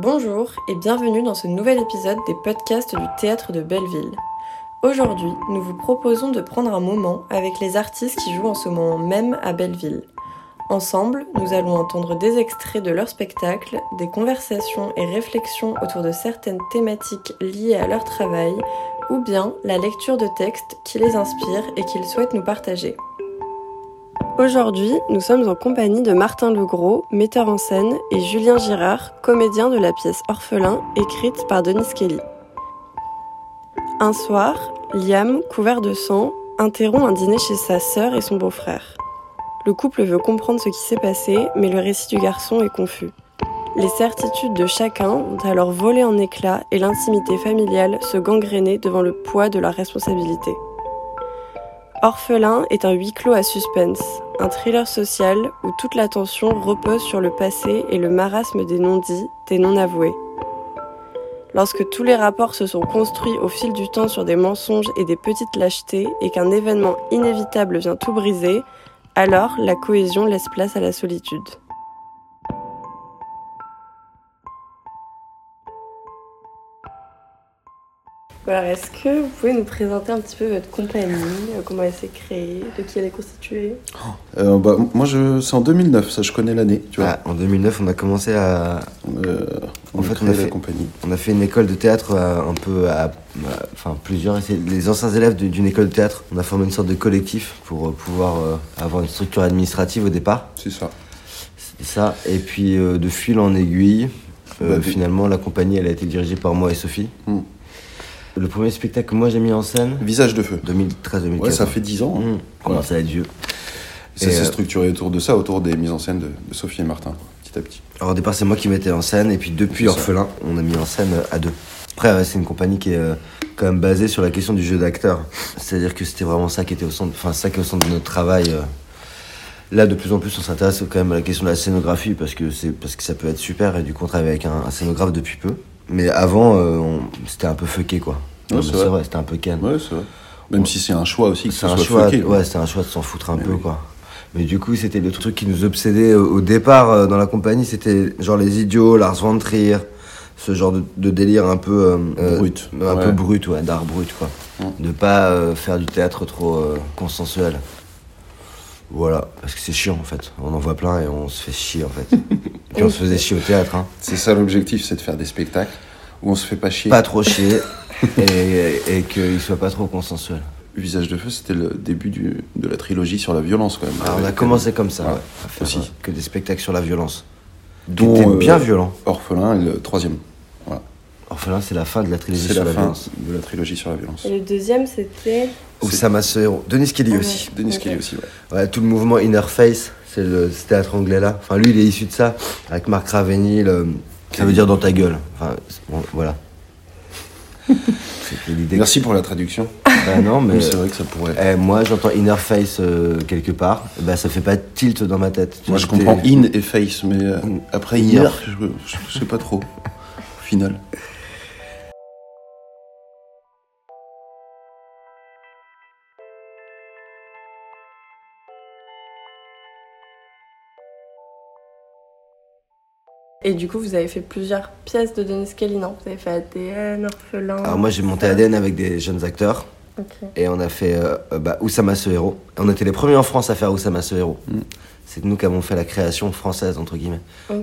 Bonjour et bienvenue dans ce nouvel épisode des podcasts du théâtre de Belleville. Aujourd'hui, nous vous proposons de prendre un moment avec les artistes qui jouent en ce moment même à Belleville. Ensemble, nous allons entendre des extraits de leurs spectacles, des conversations et réflexions autour de certaines thématiques liées à leur travail, ou bien la lecture de textes qui les inspirent et qu'ils souhaitent nous partager. Aujourd'hui, nous sommes en compagnie de Martin Legros, metteur en scène, et Julien Girard, comédien de la pièce Orphelin, écrite par Denis Kelly. Un soir, Liam, couvert de sang, interrompt un dîner chez sa sœur et son beau-frère. Le couple veut comprendre ce qui s'est passé, mais le récit du garçon est confus. Les certitudes de chacun vont alors voler en éclats et l'intimité familiale se gangréner devant le poids de la responsabilité. Orphelin est un huis clos à suspense, un thriller social où toute l'attention repose sur le passé et le marasme des non-dits, des non-avoués. Lorsque tous les rapports se sont construits au fil du temps sur des mensonges et des petites lâchetés et qu'un événement inévitable vient tout briser, alors la cohésion laisse place à la solitude. Alors, est-ce que vous pouvez nous présenter un petit peu votre compagnie, euh, comment elle s'est créée, de qui elle est constituée? Euh, bah, moi, je, c'est en 2009, ça je connais l'année, tu vois. Ah, en 2009, on a commencé à. Euh, En on fait, a on a la fait- compagnie. On a fait une école de théâtre euh, un peu à. Enfin, plusieurs. Les anciens élèves d'une école de théâtre, on a formé une sorte de collectif pour pouvoir euh, avoir une structure administrative au départ. C'est ça. C'est ça. Et puis, euh, de fil en aiguille, euh, Bah, finalement, la compagnie, elle a été dirigée par moi et Sophie. Hmm. Le premier spectacle que moi j'ai mis en scène, Visage de feu. 2013-2014. Ouais, ça fait 10 ans. hein. Mmh, commence à être vieux. Ça s'est euh, structuré autour de ça, autour des mises en scène de, de Sophie et Martin, petit à petit. Alors au départ c'est moi qui mettais en scène et puis depuis ça. Orphelin on a mis en scène euh, à deux. Après c'est une compagnie qui est euh, quand même basée sur la question du jeu d'acteur. C'est-à-dire que c'était vraiment ça qui était au centre, enfin ça qui est au centre de notre travail. Là de plus en plus on s'intéresse quand même à la question de la scénographie parce que c'est parce que ça peut être super et du coup on travaille avec un, un scénographe depuis peu. Mais avant euh, c'était un peu fucké quoi. Ouais, c'est vrai. c'est c'était un peu. Ouais, c'est vrai. Même si c'est un choix aussi que C'est ce un soit choix, ouais, c'était un choix de s'en foutre un Mais peu, oui. quoi. Mais du coup, c'était le truc qui nous obsédait au, au départ euh, dans la compagnie, c'était genre les idiots, Lars von Trier, ce genre de, de délire un peu euh, euh, Brut. un Ouais. peu brut, ouais, d'art brut, quoi. De pas euh, faire du théâtre trop euh, consensuel. Voilà, parce que c'est chiant en fait. On en voit plein et on se fait chier en fait. et puis on se faisait chier au théâtre, hein. C'est ça l'objectif, c'est de faire des spectacles où on se fait pas chier. Pas trop chier et, et qu'il soit pas trop consensuel. Visage de feu, c'était le début du- de la trilogie sur la violence, quand même. Alors, on a Avec, commencé comme ça, Ouais, ouais, à faire aussi. euh, que des spectacles sur la violence. Dont, Qui étaient euh, bien violents. Orphelin et le troisième. Voilà. Orphelin, c'est la fin de la trilogie sur la la, fin violence. de la trilogie sur la violence. Et le deuxième, c'était. Oussama Sohero. Denis Kelly Ah aussi. Denis. Kelly aussi, ouais. Ouais, tout le mouvement Inner Face, c'est le ce théâtre anglais là. Enfin, lui, il est issu de ça, avec Marc Ravenny, le- ça veut dire dans ta gueule. Enfin, bon, voilà. Merci pour la traduction. Bah non, mais. Oui, c'est vrai que ça pourrait. Eh, moi, j'entends Inner Face euh, quelque part. Bah, ça fait pas tilt dans ma tête. Moi, je comprends in et face, mais euh, après Inner. je- je sais pas trop. Au final. Et du coup, vous avez fait plusieurs pièces de Denis Kelly, non? Vous avez fait ADN, Orphelin. Alors, moi, j'ai monté. ADN avec des jeunes acteurs. Et on a fait euh, euh, bah, Oussama Sohero. On était les premiers en France à faire Oussama Sohero. Mm. C'est nous qui avons fait la création française, entre guillemets.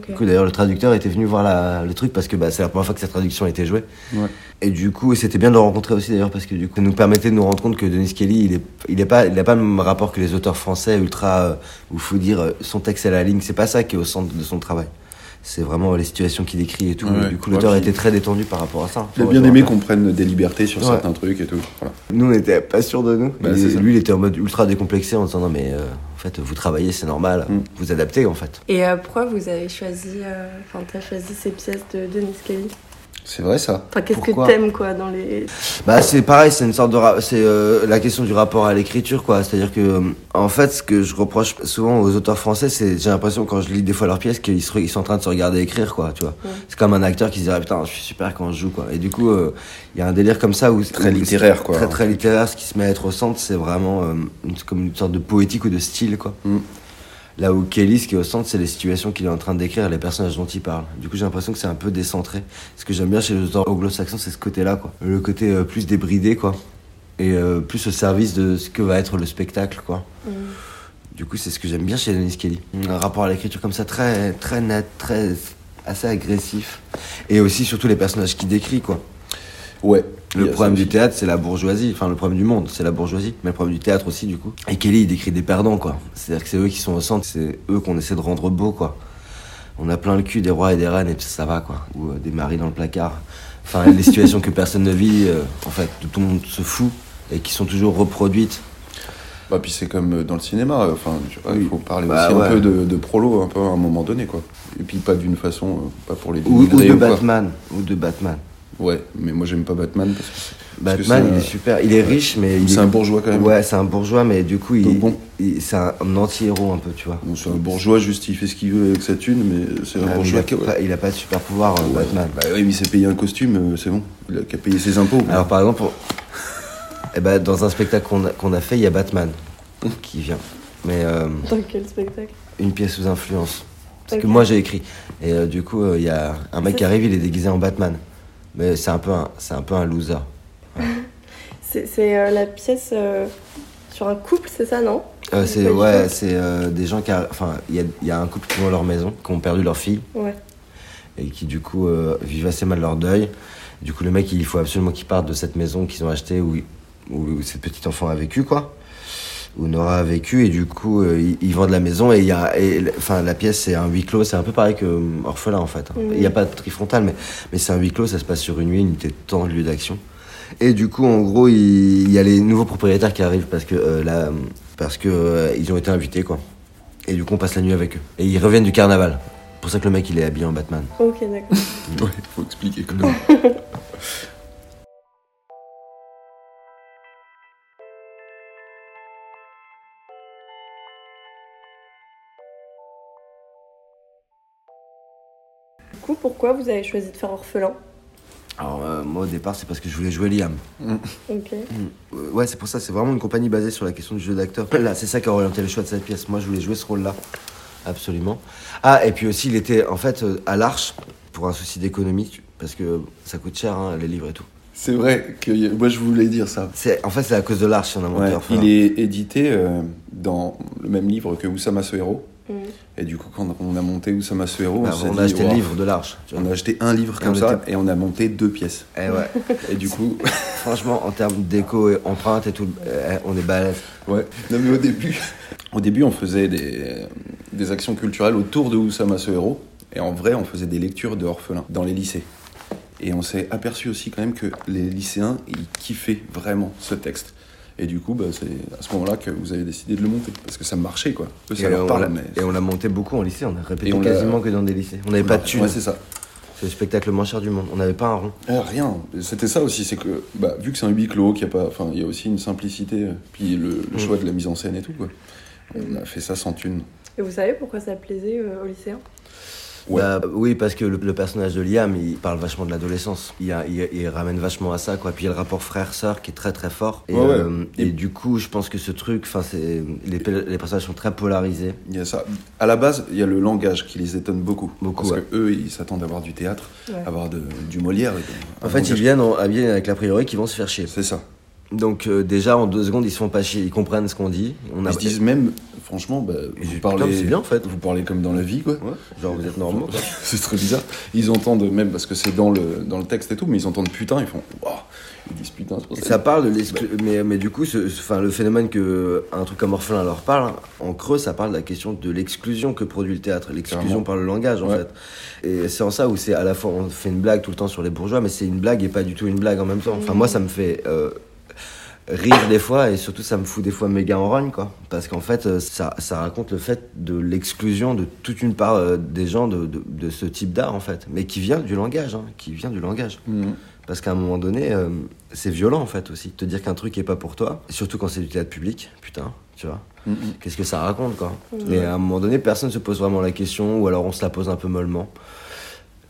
Du coup, d'ailleurs, le traducteur était venu voir la- le truc parce que bah, c'est la première fois que cette traduction a été jouée. Ouais. Et du coup, c'était bien de le rencontrer aussi d'ailleurs parce que du coup, ça nous permettait de nous rendre compte que Denis Kelly, il est pas, il a pas le même rapport que les auteurs français ultra, euh, où il faut dire euh, son texte à la ligne. C'est pas ça qui est au centre de son travail. C'est vraiment les situations qu'il décrit et tout. Ouais, du coup, l'auteur était très détendu par rapport à ça. J'ai bien aimé qu'on prenne des libertés sur Ouais. certains trucs et tout. Voilà. Nous, on était pas sûrs de nous. Bah, lui, il était en mode ultra décomplexé en disant non, mais euh, en fait, vous travaillez, c'est normal. Mm. Vous adaptez en fait. Et euh, pourquoi vous avez choisi. euh, Enfin, t'as choisi ces pièces de Denis Kelly? C'est vrai ça. Enfin, qu'est-ce que t'aimes, quoi, dans les. Bah c'est pareil, c'est une sorte de ra- c'est euh, la question du rapport à l'écriture quoi, c'est-à-dire que euh, en fait ce que je reproche souvent aux auteurs français, c'est j'ai l'impression quand je lis des fois leurs pièces qu'ils se re- ils sont en train de se regarder écrire quoi, tu vois. Ouais. C'est comme un acteur qui se dirait putain, je suis super quand je joue quoi. Et du coup, euh, il y a un délire comme ça où Très littéraire, quoi. Très très littéraire, ce qui se met à être au centre, c'est vraiment euh, une- comme une sorte de poétique ou de style quoi. Mm. Là où Kelly, ce qui est au centre, c'est les situations qu'il est en train de décrire, les personnages dont il parle. Du coup, j'ai l'impression que c'est un peu décentré. Ce que j'aime bien chez les auteurs anglo-saxons, c'est ce côté-là, quoi. Le côté euh, plus débridé, quoi. Et euh, plus au service de ce que va être le spectacle, quoi. Mm. Du coup, c'est ce que j'aime bien chez Dennis Kelly. Un rapport à l'écriture comme ça, très, très net, très, assez agressif. Et aussi, surtout, les personnages qu'il décrit, quoi. Ouais. Le problème du théâtre, c'est la bourgeoisie. Enfin, le problème du monde, c'est la bourgeoisie. Mais le problème du théâtre aussi, du coup. Et Kelly, il décrit des perdants, quoi. C'est-à-dire que c'est eux qui sont au centre, c'est eux qu'on essaie de rendre beaux, quoi. On a plein le cul des rois et des reines, et ça va, quoi. Ou euh, des maris dans le placard. Enfin, les situations que personne ne vit, euh, en fait, tout le monde se fout, et qui sont toujours reproduites. Bah, puis c'est comme dans le cinéma, enfin, il faut parler Bah, aussi ouais. un peu de, de prolo un peu à un moment donné, quoi. Et puis pas d'une façon, euh, pas pour les Ou, ou de quoi. Batman. Ou de Batman. Ouais, mais moi j'aime pas Batman parce que c'est- parce que Batman, il est super. Il est riche, mais C'est est... un bourgeois quand même. Ouais, c'est un bourgeois, mais du coup, il, bon. il- c'est un anti-héros un peu, tu vois. Bon, c'est un bourgeois, juste il fait ce qu'il veut avec sa thune, mais c'est un Ah, il, bourgeois a qui. pas, il a pas de super pouvoir, euh, Ouais. Batman. Bah oui, mais il s'est payé un costume, euh, c'est bon. Il a qu'à payer ses impôts. Alors par exemple, pour- eh ben, dans un spectacle qu'on a, qu'on a fait, il y a Batman qui vient. Mais euh, Dans quel spectacle? une pièce sous influence. Parce que moi j'ai écrit. Et euh, du coup, euh, il y a un mec qui arrive, il est déguisé en Batman. Mais c'est un peu un, c'est un, peu un loser. C'est c'est, euh, la pièce euh, sur un couple, c'est ça, non? Euh, c'est ouais, c'est des gens qui, enfin, il y a, il y a un couple qui vont à leur maison, qui ont perdu leur fille Ouais. et qui du coup vivent assez mal leur deuil. Du coup, le mec, il faut absolument qu'il parte de cette maison qu'ils ont achetée où, où cette petite enfant a vécu, quoi. Où Nora a vécu, et du coup, euh, ils, ils vendent la maison, et il y a, enfin, la pièce, c'est un huis clos, c'est un peu pareil que euh, Orphelin, en fait. Mhm. Il n'y a pas de trifrontal, mais, mais c'est un huis clos, ça se passe sur une nuit, une unité de temps, de lieu d'action. Et du coup, en gros, il, il y a les nouveaux propriétaires qui arrivent parce que, euh, là, parce que euh, ils ont été invités, quoi. Et du coup, on passe la nuit avec eux. Et ils reviennent du carnaval. C'est pour ça que le mec, il est habillé en Batman. Ok, d'accord. Ouais, faut expliquer quoi. du coup, pourquoi vous avez choisi de faire orphelin? Alors, euh, moi, au départ, c'est parce que je voulais jouer Liam. Ok. Euh, Ouais, c'est pour ça, c'est vraiment une compagnie basée sur la question du jeu d'acteur. Là, c'est ça qui a orienté le choix de cette pièce. Moi, je voulais jouer ce rôle-là. Absolument. Ah, et puis aussi, il était en fait euh, à l'Arche pour un souci d'économie, parce que ça coûte cher, hein, les livres et tout. C'est vrai que moi je voulais dire ça. C'est, en fait, c'est à cause de l'Arche, Ouais, Orphelin. il est édité euh, dans le même livre que Oussama Sohero. Et du coup, quand on a monté Oussama Sohero, Bah, on, s'est on dit, a acheté le Ouah, livre de l'Arche. On a acheté un livre Et comme ça était- et on a monté deux pièces. Eh ouais. Et du coup, Franchement, en termes d'écho et empreinte et tout, euh, on est balèze. ouais. Non mais au début, au début, on faisait des, des actions culturelles autour de Oussama Sohero. Et en vrai, on faisait des lectures de orphelins dans les lycées. Et on s'est aperçu aussi quand même que les lycéens, ils kiffaient vraiment ce texte. Et du coup, bah, c'est à ce moment-là que vous avez décidé de le monter. Parce que ça marchait, quoi. Eux, ça Et leur on, parle, l'a- mais... et on l'a monté beaucoup en lycée, on a répété on quasiment que dans des lycées. On n'avait pas de thunes. Ouais, c'est ça. c'est le spectacle le moins cher du monde. On n'avait pas un rond. Ah, rien. C'était ça aussi, c'est que bah, vu que c'est un huis clos, qu'il y a pas, enfin, il y a aussi une simplicité, euh, puis le, le Mm. choix de la mise en scène et tout quoi. On a fait ça sans thune. Et vous savez pourquoi ça plaisait euh, aux lycéens? Ouais. Bah, oui, parce que le, le personnage de Liam, il parle vachement de l'adolescence. Il, a- il- il ramène vachement à ça, quoi. Puis il y a le rapport frère-sœur qui est très très fort. Et, Ouais, ouais. euh, et du coup, je pense que ce truc, enfin, c'est les, les personnages sont très polarisés. Il y a ça. À la base, il y a le langage qui les étonne beaucoup, Beaucoup, parce ouais. que eux, ils s'attendent à voir du théâtre, Ouais. à voir de- du Molière. et de- En fait, ils viennent en, ils viennent avec l'a priori qu'ils vont se faire chier. C'est ça. Donc euh, déjà en deux secondes, ils se font pas chier, ils comprennent ce qu'on dit. On a Ils se disent même, franchement, bah, vous parlez, putain, bien, en fait. Vous parlez comme dans la vie, quoi. Ouais, genre vous êtes normaux. c'est très bizarre. Ils entendent même parce que c'est dans le dans le texte et tout, mais ils entendent putain, ils font waouh. Ils disent putain. Ça parle de mais, mais du coup, ce, enfin, le phénomène que un truc comme Orphelin leur parle, en creux, ça parle de la question de l'exclusion que produit le théâtre, l'exclusion par le langage en Ouais. fait. Et c'est en ça où c'est à la fois on fait une blague tout le temps sur les bourgeois, mais c'est une blague et pas du tout une blague en même temps. Enfin, moi, ça me fait euh, rire des fois et surtout ça me fout des fois méga en rogne quoi. Parce qu'en fait, euh, ça, ça raconte le fait de l'exclusion de toute une part euh, des gens de, de, de ce type d'art en fait, mais qui vient du langage, hein, qui vient du langage. Mhm. Parce qu'à un moment donné, euh, c'est violent en fait aussi. Te dire qu'un truc est pas pour toi, surtout quand c'est du théâtre public, putain, tu vois. Mhm. Qu'est-ce que ça raconte quoi Mhm. Et à un moment donné, personne se pose vraiment la question, ou alors on se la pose un peu mollement.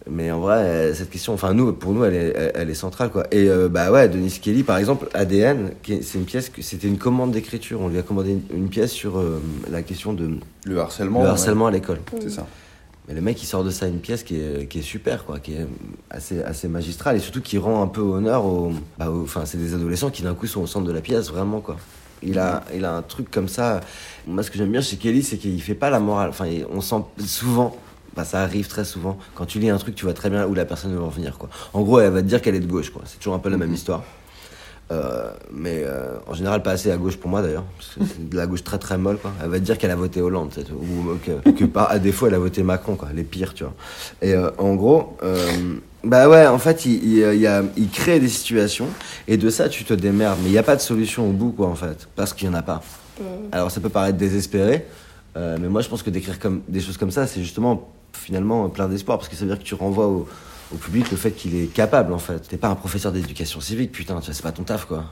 Mais en vrai, euh, cette question, enfin nous, pour nous, elle est, elle, est centrale quoi. Et euh, bah ouais, Denis Kelly, par exemple, ADN, c'est une pièce, que c'était une commande d'écriture. On lui a commandé une, une pièce sur euh, la question de Le harcèlement. le ouais, harcèlement à l'école. c'est ça. Mais le mec, il sort de ça une pièce qui est, qui est super, quoi, qui est assez, assez magistrale et surtout qui rend un peu honneur aux. Bah, aux- enfin, c'est des adolescents qui d'un coup sont au centre de la pièce, vraiment, quoi. Il a, il a un truc comme ça. Moi, ce que j'aime bien chez Kelly, c'est qu'il fait pas la morale. Enfin, on sent souvent. Bah, ça arrive très souvent. Quand tu lis un truc, tu vois très bien où la personne veut en venir, quoi. En gros, elle va te dire qu'elle est de gauche, quoi. C'est toujours un peu la même histoire. Euh, mais euh, en général pas assez à gauche pour moi d'ailleurs c'est de la gauche très très molle quoi elle va te dire qu'elle a voté Hollande ou que, que par à défaut elle a voté Macron quoi les pires tu vois et euh, en gros bah ouais en fait il, il, il y a, il crée des situations et de ça tu te démerdes mais il n'y a pas de solution au bout quoi en fait parce qu'il y en a pas alors ça peut paraître désespéré euh, mais moi je pense que d'écrire comme des choses comme ça c'est justement finalement plein d'espoir parce que ça veut dire que tu renvoies au, au public le fait qu'il est capable en fait t'es pas un professeur d'éducation civique putain tu vois, c'est pas ton taf quoi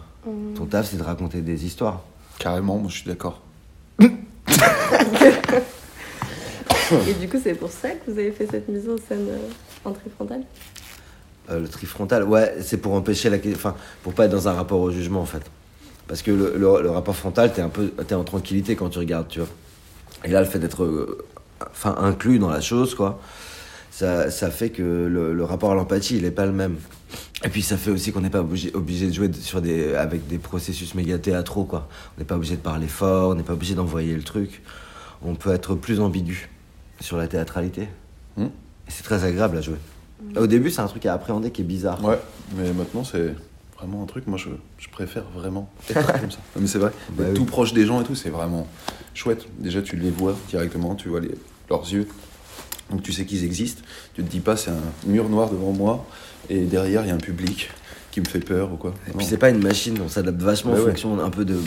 ton taf, c'est de raconter des histoires. Carrément, moi je suis d'accord. Et du coup, c'est pour ça que vous avez fait cette mise en scène euh, en trifrontale? Euh, le tri frontal, ouais, c'est pour empêcher la. Enfin, pour pas être dans un rapport au jugement, en fait. Parce que le, le- le rapport frontal, t'es un peu. T'es en tranquillité quand tu regardes, tu vois. Et là, le fait d'être. Enfin, inclus dans la chose, quoi. Ça, ça fait que le, le rapport à l'empathie, il est pas le même. Et puis ça fait aussi qu'on n'est pas obligé, obligé de jouer sur des, avec des processus méga théâtraux, quoi. On n'est pas obligé de parler fort, on n'est pas obligé d'envoyer le truc. On peut être plus ambigu sur la théâtralité. Hmm. C'est très agréable à jouer. Au début, c'est un truc à appréhender qui est bizarre. Ouais, mais maintenant c'est vraiment un truc, moi je, je préfère vraiment être comme ça. Non, mais c'est vrai, Bah oui. tout proche des gens et tout, c'est vraiment chouette. Déjà tu les vois directement, tu vois les, leurs yeux, donc tu sais qu'ils existent. Tu te dis pas c'est un mur noir devant moi et derrière il y a un public qui me fait peur ou quoi. Et Non. puis c'est pas une machine, on s'adapte vachement Bah en ouais. fonction un peu de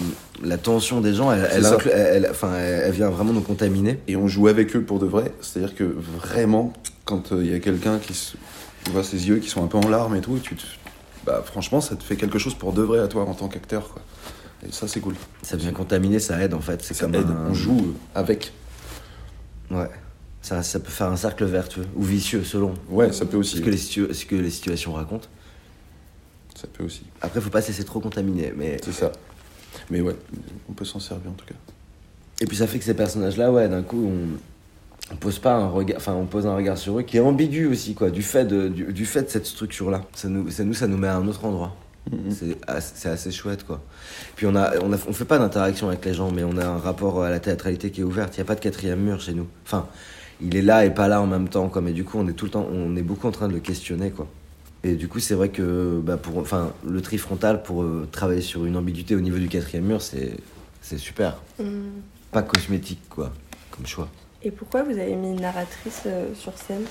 la tension des gens. Elle, elle, inclut- elle- elle- enfin, elle- elle vient vraiment nous contaminer. Et on joue avec eux pour de vrai, c'est-à-dire que vraiment, quand euh, il y a quelqu'un qui se... tu vois ses yeux qui sont un peu en larmes et tout, tu te... bah, franchement ça te fait quelque chose pour de vrai à toi en tant qu'acteur. Et ça c'est cool. Ça vient contaminer, ça aide en fait. C'est comme aide, un- on joue euh, avec. Ouais. Ça, ça peut faire un cercle vertueux ou vicieux selon Ouais, ça peut aussi. ce que les, situ- ce que les situations racontent. Ça peut aussi. Après, faut pas se laisser trop contaminer. Mais... C'est ça. Mais ouais, on peut s'en servir en tout cas. Et puis ça fait que ces personnages-là, ouais, d'un coup, on, on pose pas un regard, enfin, on pose un regard sur eux qui est ambigu aussi, quoi, du fait de, du, du fait de cette structure-là. Ça nous, ça nous, ça nous met à un autre endroit. C'est assez, c'est assez chouette, quoi. Puis on a, on a, on fait pas d'interaction avec les gens, mais on a un rapport à la théâtralité qui est ouverte. Il y a pas de quatrième mur chez nous. Enfin, il est là et pas là en même temps, quoi. Mais du coup, on est tout le temps, on est beaucoup en train de le questionner, quoi. Et du coup, c'est vrai que, bah, pour, enfin, le tri frontal pour euh, travailler sur une ambiguïté au niveau du quatrième mur, c'est, c'est super. Pas cosmétique, quoi, comme choix. Et pourquoi vous avez mis une narratrice euh, sur scène?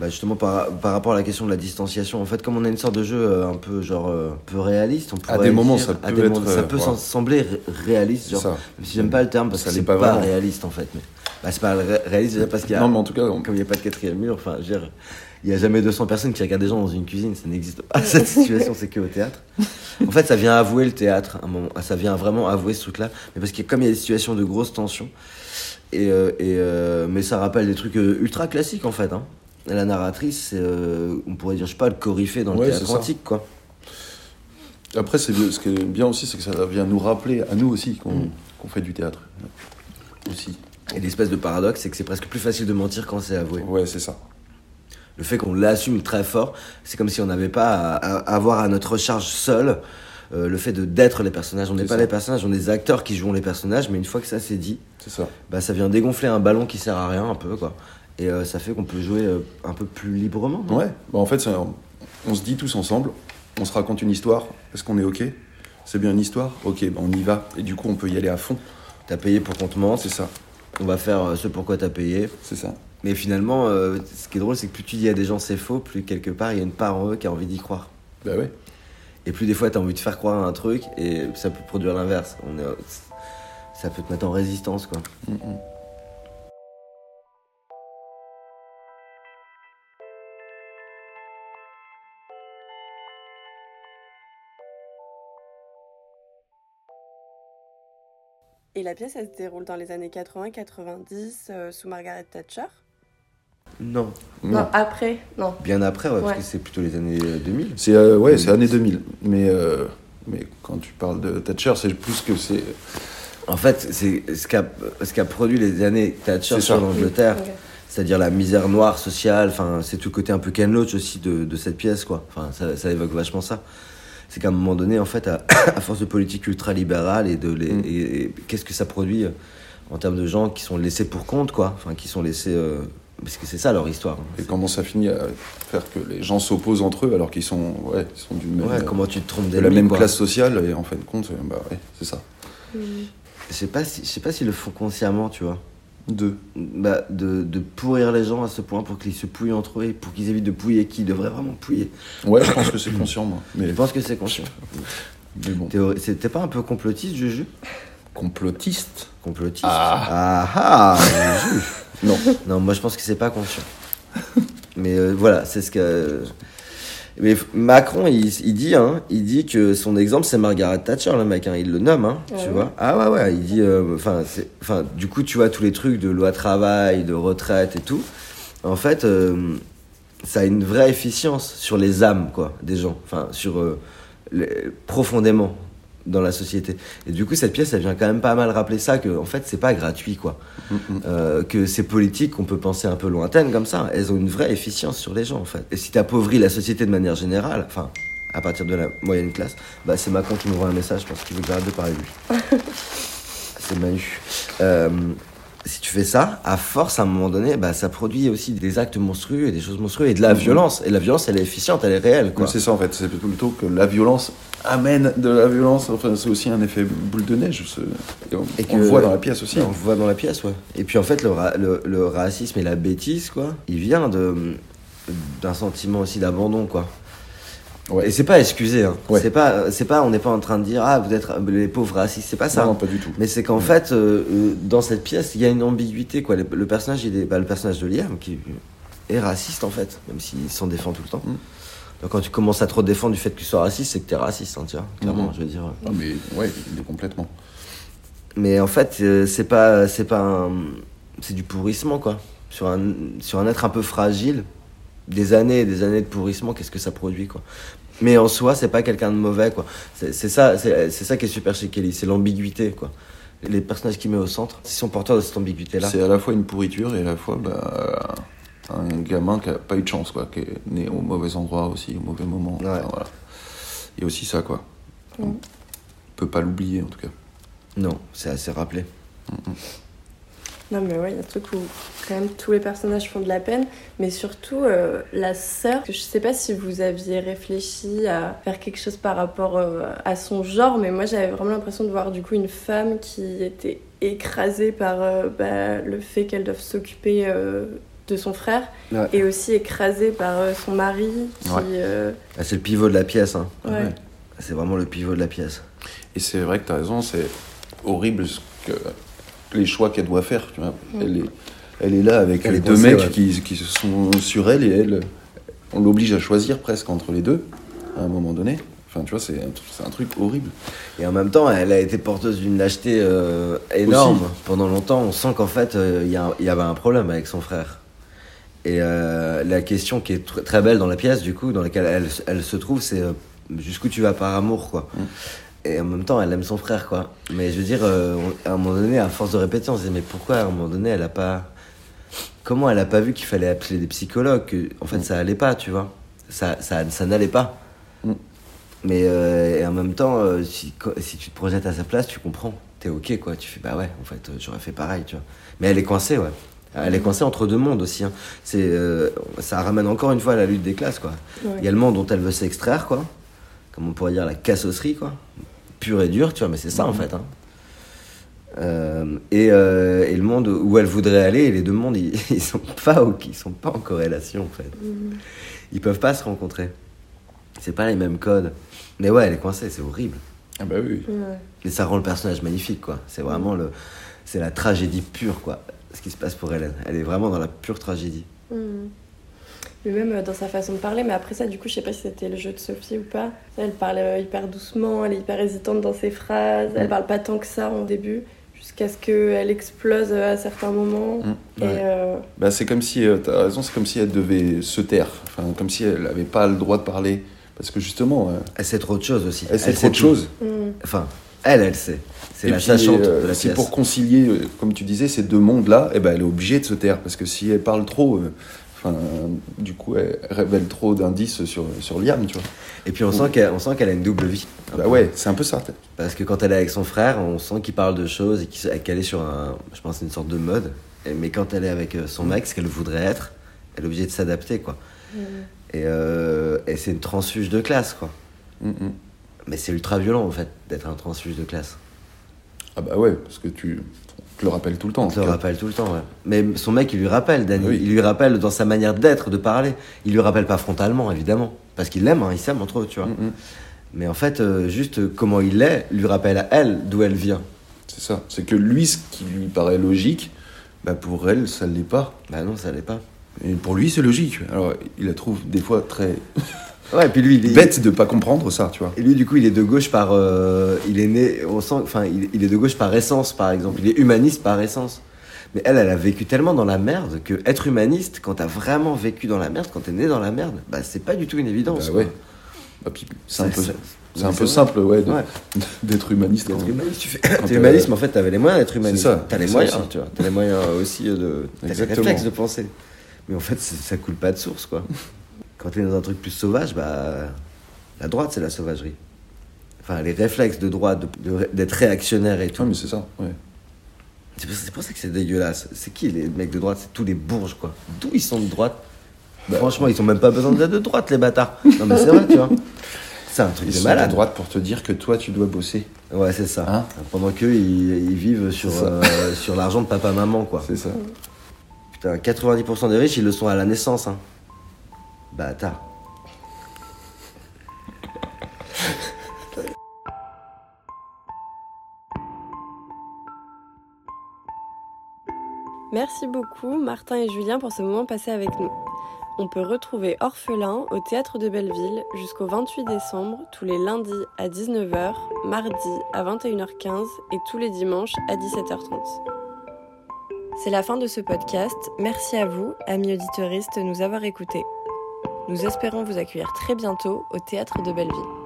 Bah justement par, par rapport à la question de la distanciation, en fait comme on a une sorte de jeu euh, un peu genre euh, peu réaliste, on À pourrait des moments, dire- ça à peut des être, moments, ça peut voilà. sem- sembler ré- réaliste, genre, ça. même si j'aime pas le terme parce Ça que c'est pas pas, réaliste en fait, mais bah, c'est pas ré- réaliste déjà parce qu'il y a Non, mais en tout cas, on- comme il n'y a pas de quatrième mur, enfin je veux dire, il y a jamais 200 personnes qui regardent des gens dans une cuisine, ça n'existe pas cette situation, c'est que au théâtre. En fait, ça vient avouer le théâtre, un moment, ça vient vraiment avouer ce truc-là, mais parce que comme il y a des situations de grosse tension, et, euh, et, euh, mais ça rappelle des trucs ultra classiques en fait. Hein. La narratrice, c'est, euh, on pourrait dire, je sais pas, le coryphée dans le théâtre antique, quoi. après, c'est ce qui est bien aussi, c'est que ça vient nous rappeler à nous aussi qu'on Mm. qu'on fait du théâtre. Aussi. Et l'espèce de paradoxe, c'est que c'est presque plus facile de mentir quand c'est avoué. Ouais, c'est ça. Le fait qu'on l'assume très fort, c'est comme si on n'avait pas à, à avoir à notre charge seul euh, le fait de d'être les personnages. On n'est pas ça. les personnages, on est des acteurs qui jouent les personnages, mais une fois que ça c'est dit, ça. bah, ça vient dégonfler un ballon qui sert à rien un peu, quoi. Et euh, ça fait qu'on peut jouer euh, un peu plus librement. Ouais. Bah, en fait, on se dit tous ensemble, on se raconte une histoire. Est-ce qu'on est OK? C'est bien une histoire? Ok, bah, on y va. Et du coup, on peut y aller à fond. T'as payé pour qu'on te mente, C'est ça. on va faire euh, ce pourquoi t'as payé. C'est ça. Mais finalement, euh, ce qui est drôle, c'est que plus tu dis à des gens c'est faux, plus quelque part il y a une part en eux qui a envie d'y croire. Bah ouais. Et plus des fois t'as envie de faire croire à un truc et ça peut produire l'inverse. On est, ça peut te mettre en résistance quoi. Mm, mm. Et la pièce, elle se déroule dans les années 80-90 euh, sous Margaret Thatcher? Non. Non, après, non. Bien après, ouais, parce que c'est plutôt les années euh, 2000. C'est euh, ouais, c'est année 2000. Mais, euh, mais quand tu parles de Thatcher, c'est plus que c'est. En fait, c'est ce qu'a ce qu'a produit les années Thatcher C'est sur ça. l'Angleterre. Ok. C'est-à-dire la misère noire sociale, enfin, c'est tout le côté un peu Ken Loach aussi de, de cette pièce, quoi. Enfin, ça, ça évoque vachement ça. C'est qu'à un moment donné, en fait, à, à force de politique ultra-libérale et de les, Mm. et- et qu'est-ce que ça produit euh, en termes de gens qui sont laissés pour compte, quoi. Enfin, qui sont laissés. euh, parce que c'est ça leur histoire. hein. Et comment ça finit à faire que les gens s'opposent entre eux alors qu'ils sont, ouais, ils sont d'une même, Ouais, comment tu te trompes de la même quoi. classe sociale et en fin de compte, euh, bah ouais, c'est ça. Je sais pas si, je sais pas s'ils le font consciemment, tu vois. Deux. Bah, de, de pourrir les gens à ce point pour qu'ils se pouillent entre eux et pour qu'ils évitent de pouiller qui devrait vraiment pouiller. Ouais, je pense que c'est conscient, moi. Mais, Je pense que c'est conscient. mais bon. C'était pas un peu complotiste, Juju? Complotiste? Complotiste Ah. Ah ah Juju. Non. Non, moi je pense que c'est pas conscient. Mais euh, voilà, c'est ce que. Mais Macron, il, il dit, hein, il dit que son exemple c'est Margaret Thatcher, le mec, hein, il le nomme, hein, Ah tu ouais vois. Ah ouais, ouais, il dit, euh, enfin, enfin, du coup, tu vois tous les trucs de loi travail, de retraite et tout. En fait, euh, ça a une vraie efficience sur les âmes, quoi, des gens, enfin, sur euh, les- profondément dans la société. Et du coup, cette pièce, elle vient quand même pas mal rappeler ça, que en fait, c'est pas gratuit, quoi. Mm, mm. Euh, que ces politiques qu'on peut penser un peu lointaines comme ça, elles ont une vraie efficience sur les gens, en fait. Et si t'appauvris la société de manière générale, enfin, à partir de la moyenne classe, bah c'est Macron qui m'envoie un message, pense qu'il veut que de parler de lui. c'est Manu. Euh, si tu fais ça, à force, à un moment donné, bah, ça produit aussi des actes monstrueux et des choses monstrueuses et de la Mhm. violence. Et la violence, elle est efficiente, elle est réelle, C'est ça en fait, c'est plutôt que la violence amène de la violence. Enfin, c'est aussi un effet boule de neige. ce- Et on, Et on le que- voit dans la pièce aussi. On le voit dans la pièce, ouais. Et puis en fait, le, ra- le, le racisme et la bêtise, quoi, il vient d'un sentiment aussi d'abandon, quoi. Ouais. Et c'est pas excusé, hein. Ouais. C'est pas, c'est pas, on n'est pas en train de dire ah vous êtes les pauvres racistes, c'est pas ça. Non, pas du tout. Mais c'est qu'en fait, euh, euh, dans cette pièce, il y a une ambiguïté, quoi. Le, le personnage, il est, bah, le personnage de Liam qui est raciste en fait, même s'il s'en défend tout le temps. Mm. Donc quand tu commences à trop te défendre du fait que tu sois raciste, c'est que t'es raciste, hein, tu vois. Clairement, Mhm. je veux dire. Ah, mais ouais, complètement. Mais en fait, euh, c'est pas, c'est pas c'est du pourrissement quoi. Sur un, sur un être un peu fragile, des années et des années de pourrissement, qu'est-ce que ça produit quoi. Mais en soi, c'est pas quelqu'un de mauvais quoi. C'est ça, c'est ça qui est super chez Kelly, c'est l'ambiguïté quoi. Les personnages qu'il met au centre, ils sont porteurs de cette ambiguïté là. C'est à la fois une pourriture et à la fois bah, un gamin qui a pas eu de chance, quoi, qui est né au mauvais endroit aussi, au mauvais moment. Ouais. Enfin, voilà. Il y a aussi ça, quoi. On Mm. peut pas l'oublier en tout cas. Non, c'est assez rappelé. Non, mais ouais, il y a un truc où quand même tous les personnages font de la peine, mais surtout euh, la sœur. Je sais pas si vous aviez réfléchi à faire quelque chose par rapport euh, à son genre, mais moi j'avais vraiment l'impression de voir du coup une femme qui était écrasée par euh, bah, le fait qu'elle doive s'occuper euh, de son frère Ouais. et aussi écrasée par euh, son mari qui. Ouais. euh, Ah, c'est le pivot de la pièce. Hein. ouais. Ouais. C'est vraiment le pivot de la pièce. Et c'est vrai que tu as raison, c'est horrible ce que les choix qu'elle doit faire. Tu vois. Mm. Elle, est, elle est là avec Elle les deux mecs ouais. qui, qui sont sur elle et elle, on l'oblige à choisir presque entre les deux à un moment donné. Enfin, tu vois, c'est un, un truc horrible. Et en même temps, elle a été porteuse d'une lâcheté euh, énorme. Aussi. Pendant longtemps, on sent qu'en fait, euh, il y, y avait un problème avec son frère. Et euh, la question qui est tr- très belle dans la pièce, du coup, dans laquelle elle, elle se trouve, c'est euh, jusqu'où tu vas par amour, quoi. Mm. Et en même temps, elle aime son frère, quoi. Mais je veux dire, euh, on- à un moment donné, à force de répéter, on se disait, mais pourquoi à un moment donné, elle a pas. Comment elle a pas vu qu'il fallait appeler des psychologues que, En fait, Mm. ça allait pas, tu vois. Ça, ça, ça n'allait pas. Mm. Mais et en même temps, si, si tu te projettes à sa place, tu comprends. T'es ok, quoi. Tu fais, bah ouais, en fait, j'aurais fait pareil, tu vois. Mais elle est coincée, ouais. Elle est coincée entre deux mondes aussi. Hein. C'est, euh, ça ramène encore une fois à la lutte des classes, quoi. Ouais. Il y a le monde dont elle veut s'extraire, quoi. Comme on pourrait dire la cassosserie, quoi. Pure et dure, tu vois, mais c'est ça, en fait. Hein. Euh, et, euh, et le monde où elle voudrait aller, et les deux mondes, ils, ils sont pas, au- ils sont pas en corrélation, en fait. Mhm. Ils peuvent pas se rencontrer. C'est pas les mêmes codes. Mais ouais, elle est coincée, c'est horrible. Ah bah oui. Ouais. Mais ça rend le personnage magnifique, quoi. C'est vraiment le, c'est la tragédie pure, quoi. Ce qui se passe pour Hélène. Elle est vraiment dans la pure tragédie. Mhm. Mais même euh, dans sa façon de parler, mais après ça, du coup, je sais pas si c'était le jeu de Sophie ou pas. Elle parle euh, hyper doucement, elle est hyper hésitante dans ses phrases, elle Mm. parle pas tant que ça en début, jusqu'à ce qu'elle explose à certains moments. Mm, Et ouais. euh, Bah, c'est comme si, euh, t'as raison, c'est comme si elle devait se taire. Enfin, comme si elle n'avait pas le droit de parler. Parce que justement, euh, Elle sait trop de choses aussi. elle sait trop sait de choses. mm. Enfin, elle, elle sait. C'est Et la puis, sachante euh, de la si pièce. pour concilier, euh, comme tu disais, ces deux mondes-là, eh ben, elle est obligée de se taire. Parce que si elle parle trop, euh, enfin, du coup, elle révèle trop d'indices sur, sur Liam, tu vois. Et puis on sent qu'elle on sent qu'elle a une double vie. Bah ouais, c'est un peu ça. Parce que quand elle est avec son frère, on sent qu'il parle de choses et qu'il- qu'elle est sur un, je pense, une sorte de mode. Mais quand elle est avec son mec, ce qu'elle voudrait être, elle est obligée de s'adapter, quoi. Et, euh, et c'est une transfuge de classe, quoi. Mm, mm. Mais c'est ultra violent, en fait, d'être un transfuge de classe. Ah bah ouais, parce que tu te le rappelles tout le temps. On te le rappelle tout le temps, ouais. Mais son mec, il lui rappelle, Danny. Oui. Il lui rappelle dans sa manière d'être, de parler. Il lui rappelle pas frontalement, évidemment. Parce qu'il l'aime, hein, ils s'aiment entre eux, tu vois. Mm, mm. Mais en fait, euh, juste euh, comment il est, lui rappelle à elle d'où elle vient. C'est ça. C'est que lui, ce qui lui paraît logique, bah pour elle, ça ne l'est pas. Bah non, ça l'est pas. Et pour lui, c'est logique. Alors, il la trouve des fois très Ouais, et puis lui, il est... bête de pas comprendre ça, tu vois. Et lui, du coup, il est de gauche par. euh, il est né. On sent. Enfin, il, il est de gauche par essence, par exemple. Il est humaniste par essence. Mais elle, elle a vécu tellement dans la merde que être humaniste, quand t'as vraiment vécu dans la merde, quand t'es né dans la merde, bah c'est pas du tout une évidence. Bah ouais. Bah, puis, c'est un peu, c'est- un peu simple, ouais, d'être humaniste. D'être humaniste, tu fais. T'es humaniste, mais en fait, t'avais les moyens d'être humaniste. C'est ça, T'as les ça moyens, tu vois. T'as les moyens aussi euh, de. T'as les réflexes de penser. Mais en fait, ça coule pas de source, quoi. Quand t'es dans un truc plus sauvage, bah. La droite, c'est la sauvagerie. Enfin, les réflexes de droite, de- de- d'être réactionnaire et tout. Ouais, mais c'est ça, ouais. C'est pour, ça que c'est dégueulasse. C'est qui les mecs de droite? C'est tous les bourges, quoi. D'où ils sont de droite? Bah, Franchement, ils ont même pas besoin d'être de droite, les bâtards. Non, mais c'est vrai, tu vois. C'est un truc Ils de sont malade. droite pour te dire que toi, tu dois bosser. Ouais, c'est ça. Hein Pendant qu'eux, ils, ils vivent sur, euh, sur l'argent de papa-maman, quoi. C'est ça. Putain, 90% des riches, ils le sont à la naissance, hein. Bâtard. Merci beaucoup Martin et Julien pour ce moment passé avec nous. On peut retrouver Orphelin au théâtre de Belleville jusqu'au 28 décembre, tous les lundis à 19h, mardi à 21h15 et tous les dimanches à 17h30. C'est la fin de ce podcast. Merci à vous, amis auditeuristes, de nous avoir écoutés. Nous espérons vous accueillir très bientôt au théâtre de Belleville.